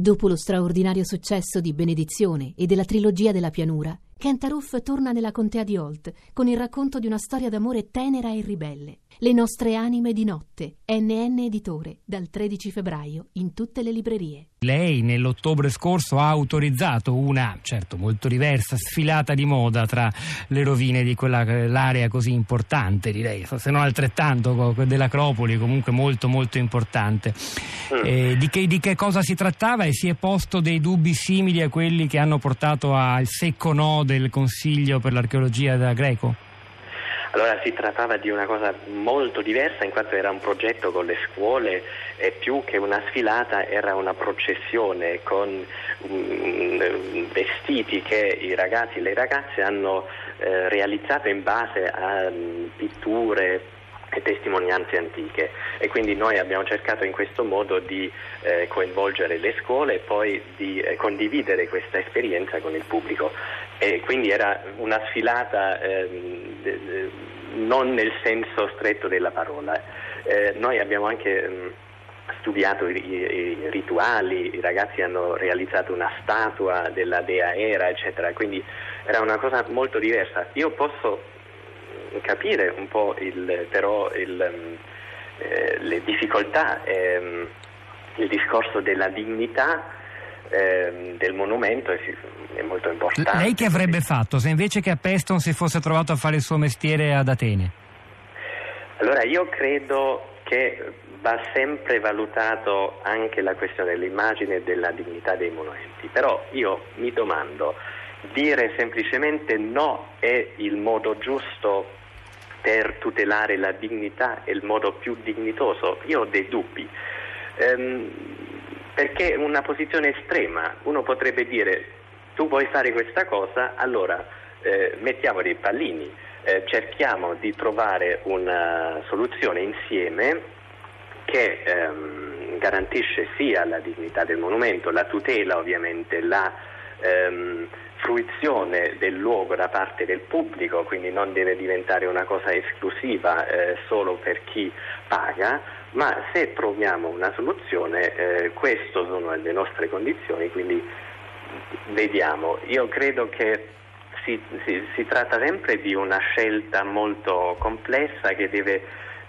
Dopo lo straordinario successo di Benedizione e della trilogia della pianura, Kentaroof torna nella contea di Holt con il racconto di una storia d'amore tenera e ribelle. Le nostre anime di notte, NN Editore, dal 13 febbraio in tutte le librerie. Lei nell'ottobre scorso ha autorizzato una, certo molto diversa, sfilata di moda tra le rovine di quell'area così importante, direi, se non altrettanto dell'Acropoli, comunque molto molto importante. Mm. Eh, di, che, di che cosa si trattava e si è posto dei dubbi simili a quelli che hanno portato al secco no del Consiglio per l'archeologia da Greco? Allora si trattava di una cosa molto diversa in quanto era un progetto con le scuole e più che una sfilata era una processione con um, vestiti che i ragazzi e le ragazze hanno eh, realizzato in base a um, pitture, e testimonianze antiche e quindi noi abbiamo cercato in questo modo di eh, coinvolgere le scuole e poi di eh, condividere questa esperienza con il pubblico e quindi era una sfilata eh, non nel senso stretto della parola. Eh, noi abbiamo anche mh, studiato i, i, rituali, i ragazzi hanno realizzato una statua della dea Era, eccetera, quindi era una cosa molto diversa. Io posso capire un po' il, però il, mm, eh, le difficoltà, ehm, il discorso della dignità ehm, del monumento è, è, molto importante. Lei che avrebbe fatto se invece che a Peston si fosse trovato a fare il suo mestiere ad Atene? Allora io credo che va sempre valutato anche la questione dell'immagine e della dignità dei monumenti, però io mi domando, dire semplicemente no è il modo giusto per tutelare la dignità è il modo più dignitoso? Io ho dei dubbi. Ehm, perché è una posizione estrema, uno potrebbe dire tu vuoi fare questa cosa, allora eh, mettiamo dei pallini, eh, cerchiamo di trovare una soluzione insieme che ehm, garantisce sia la dignità del monumento, la tutela ovviamente, la ehm, fruizione del luogo da parte del pubblico, quindi non deve diventare una cosa esclusiva eh, solo per chi paga, ma se troviamo una soluzione, eh, queste sono le nostre condizioni, quindi vediamo. Io credo che si, si, si tratta sempre di una scelta molto complessa che deve,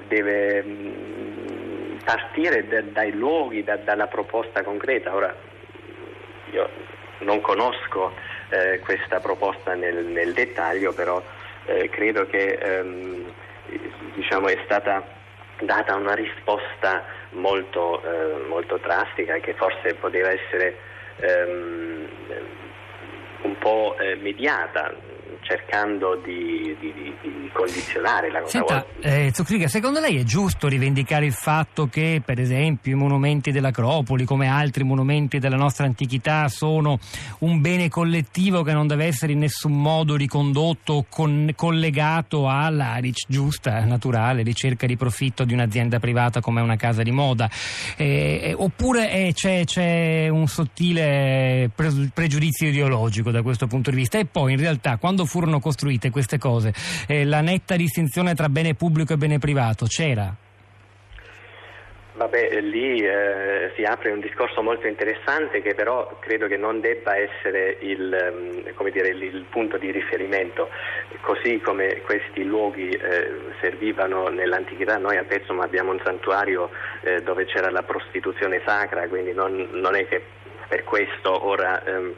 deve mh, partire da, dai luoghi, da, dalla proposta concreta. Ora, io non conosco eh, questa proposta nel, nel dettaglio, però eh, credo che ehm, diciamo, è stata data una risposta molto, eh, molto drastica che forse poteva essere ehm, un po' eh, mediata cercando di, di, di, condizionare la cosa. Senta, eh, Zuccriga, secondo lei è giusto rivendicare il fatto che, per esempio, i monumenti dell'Acropoli, come altri monumenti della nostra antichità, sono un bene collettivo che non deve essere in nessun modo ricondotto o con, collegato alla giusta, naturale ricerca di profitto di un'azienda privata come una casa di moda? Eh, eh oppure eh, c'è, c'è, un sottile pregiudizio ideologico da questo punto di vista? E poi, in realtà, quando furono costruite queste cose? Eh, la netta distinzione tra bene pubblico e bene privato c'era? Vabbè, lì eh, si apre un discorso molto interessante che però credo che non debba essere il, mm, dire, il punto di riferimento. Così come questi luoghi eh, servivano nell'antichità, noi a Pezzum abbiamo un santuario eh, dove c'era la prostituzione sacra, quindi non, non è che per questo ora... Ehm,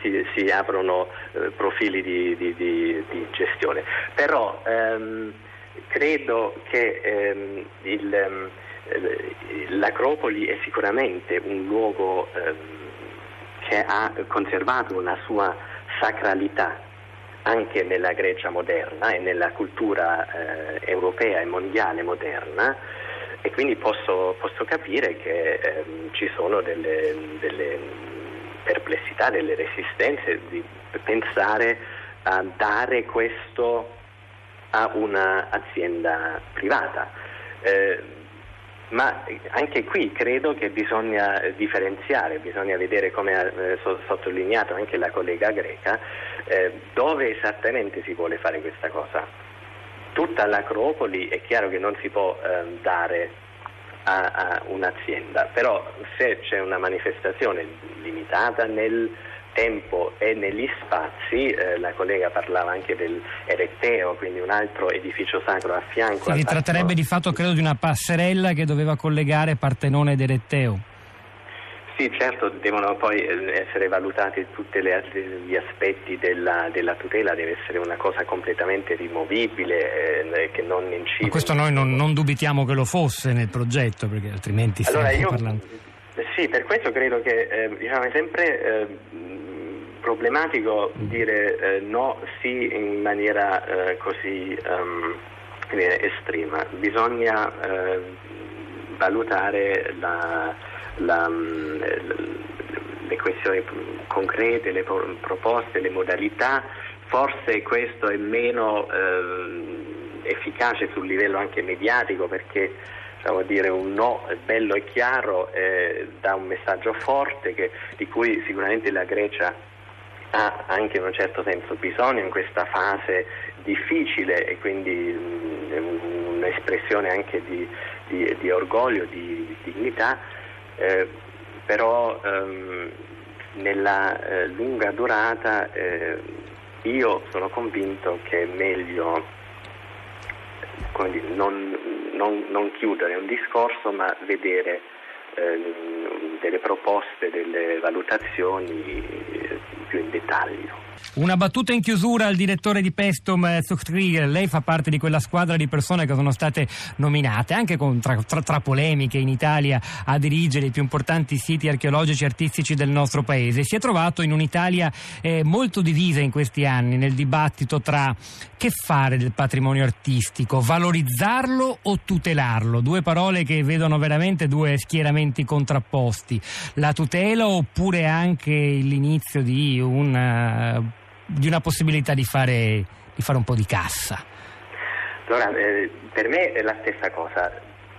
si, si aprono eh, profili di, di, di, di, gestione. Però ehm, credo che ehm, il, ehm, l'Acropoli è sicuramente un luogo ehm, che ha conservato una sua sacralità anche nella Grecia moderna e nella cultura eh, europea e mondiale moderna e quindi posso, posso capire che ehm, ci sono delle, delle perplessità, delle resistenze di pensare a dare questo a un'azienda privata. Eh, ma anche qui credo che bisogna differenziare, bisogna vedere come ha eh, sottolineato anche la collega greca, eh, dove esattamente si vuole fare questa cosa. Tutta l'Acropoli è chiaro che non si può eh, dare a, a un'azienda, però se c'è una manifestazione limitata nel tempo e negli spazi, eh, la collega parlava anche dell'Eretteo, quindi un altro edificio sacro a fianco. Si si tratterebbe di fatto, credo, di una passerella che doveva collegare Partenone ed Eretteo. Sì, certo, devono poi eh, essere valutati tutti gli aspetti della, della, tutela, deve essere una cosa completamente rimovibile eh, che non incide. Ma questo noi non, non, dubitiamo che lo fosse nel progetto, perché altrimenti allora, stiamo io, parlando. Sì, per questo credo che eh, diciamo, è sempre eh, problematico dire eh, no sì in maniera eh, così um, estrema. Bisogna valutare la la, mm, le questioni concrete, le proposte, le modalità, forse questo è meno eh, efficace sul livello anche mediatico perché diciamo, dire un no bello e chiaro eh, dà un messaggio forte che, di cui sicuramente la Grecia ha anche in un certo senso bisogno in questa fase difficile e quindi mh, mm, un'espressione anche di, di, di orgoglio, di dignità eh, però ehm, nella eh, lunga durata eh, io sono convinto che è meglio dire, non, non, non, chiudere un discorso ma vedere ehm, delle proposte, delle valutazioni più in dettaglio. Una battuta in chiusura al direttore di Pestum, eh, Zuchtrieger. Lei fa parte di quella squadra di persone che sono state nominate, anche con, tra, tra, tra, polemiche in Italia, a dirigere i più importanti siti archeologici e artistici del nostro paese. Si è trovato in un'Italia eh, molto divisa in questi anni nel dibattito tra che fare del patrimonio artistico, valorizzarlo o tutelarlo. Due parole che vedono veramente due schieramenti contrapposti. La tutela oppure anche l'inizio di un eh, di una possibilità di fare, di fare un po' di cassa? Allora, eh, per me è la stessa cosa,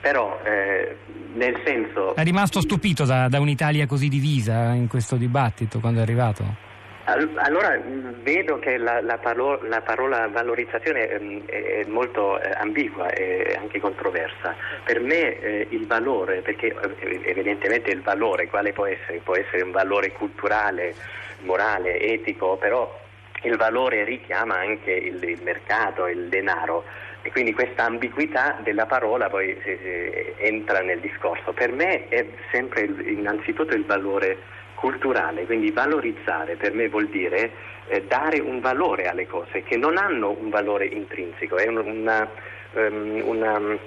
però eh, nel senso... È rimasto stupito da, da, un'Italia così divisa in questo dibattito quando è arrivato? Allora vedo che la, la, palo, la parola valorizzazione ehm, è, è molto eh, ambigua e anche controversa. Per me eh, il valore, perché eh, evidentemente il valore quale può essere? Può essere un valore culturale, morale, etico, però il valore richiama anche il, il mercato, il denaro e quindi questa ambiguità della parola poi eh, entra nel discorso. Per me è sempre il, innanzitutto il valore culturale, quindi valorizzare per me vuol dire eh, dare un valore alle cose che non hanno un valore intrinseco, è una, um, una um,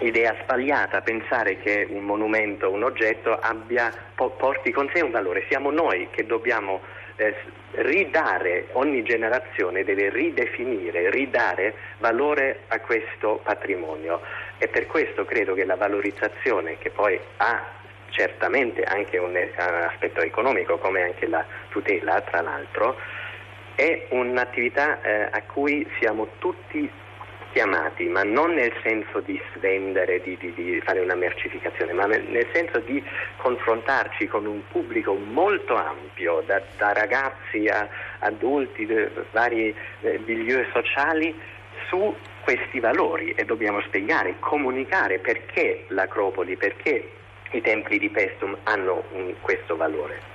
idea sbagliata pensare che un monumento, un oggetto abbia, porti con sé un valore, siamo noi che dobbiamo eh, ridare, ogni generazione deve ridefinire, ridare valore a questo patrimonio. E per questo credo che la valorizzazione che poi ha certamente anche un aspetto economico come anche la tutela tra l'altro è un'attività eh, a cui siamo tutti chiamati, ma non nel senso di svendere, di, di, di, fare una mercificazione, ma nel senso di confrontarci con un pubblico molto ampio, da, da ragazzi a adulti, vari eh, milieu sociali, su questi valori. E dobbiamo spiegare, comunicare perché l'Acropoli, perché i templi di Pestum hanno un, questo valore.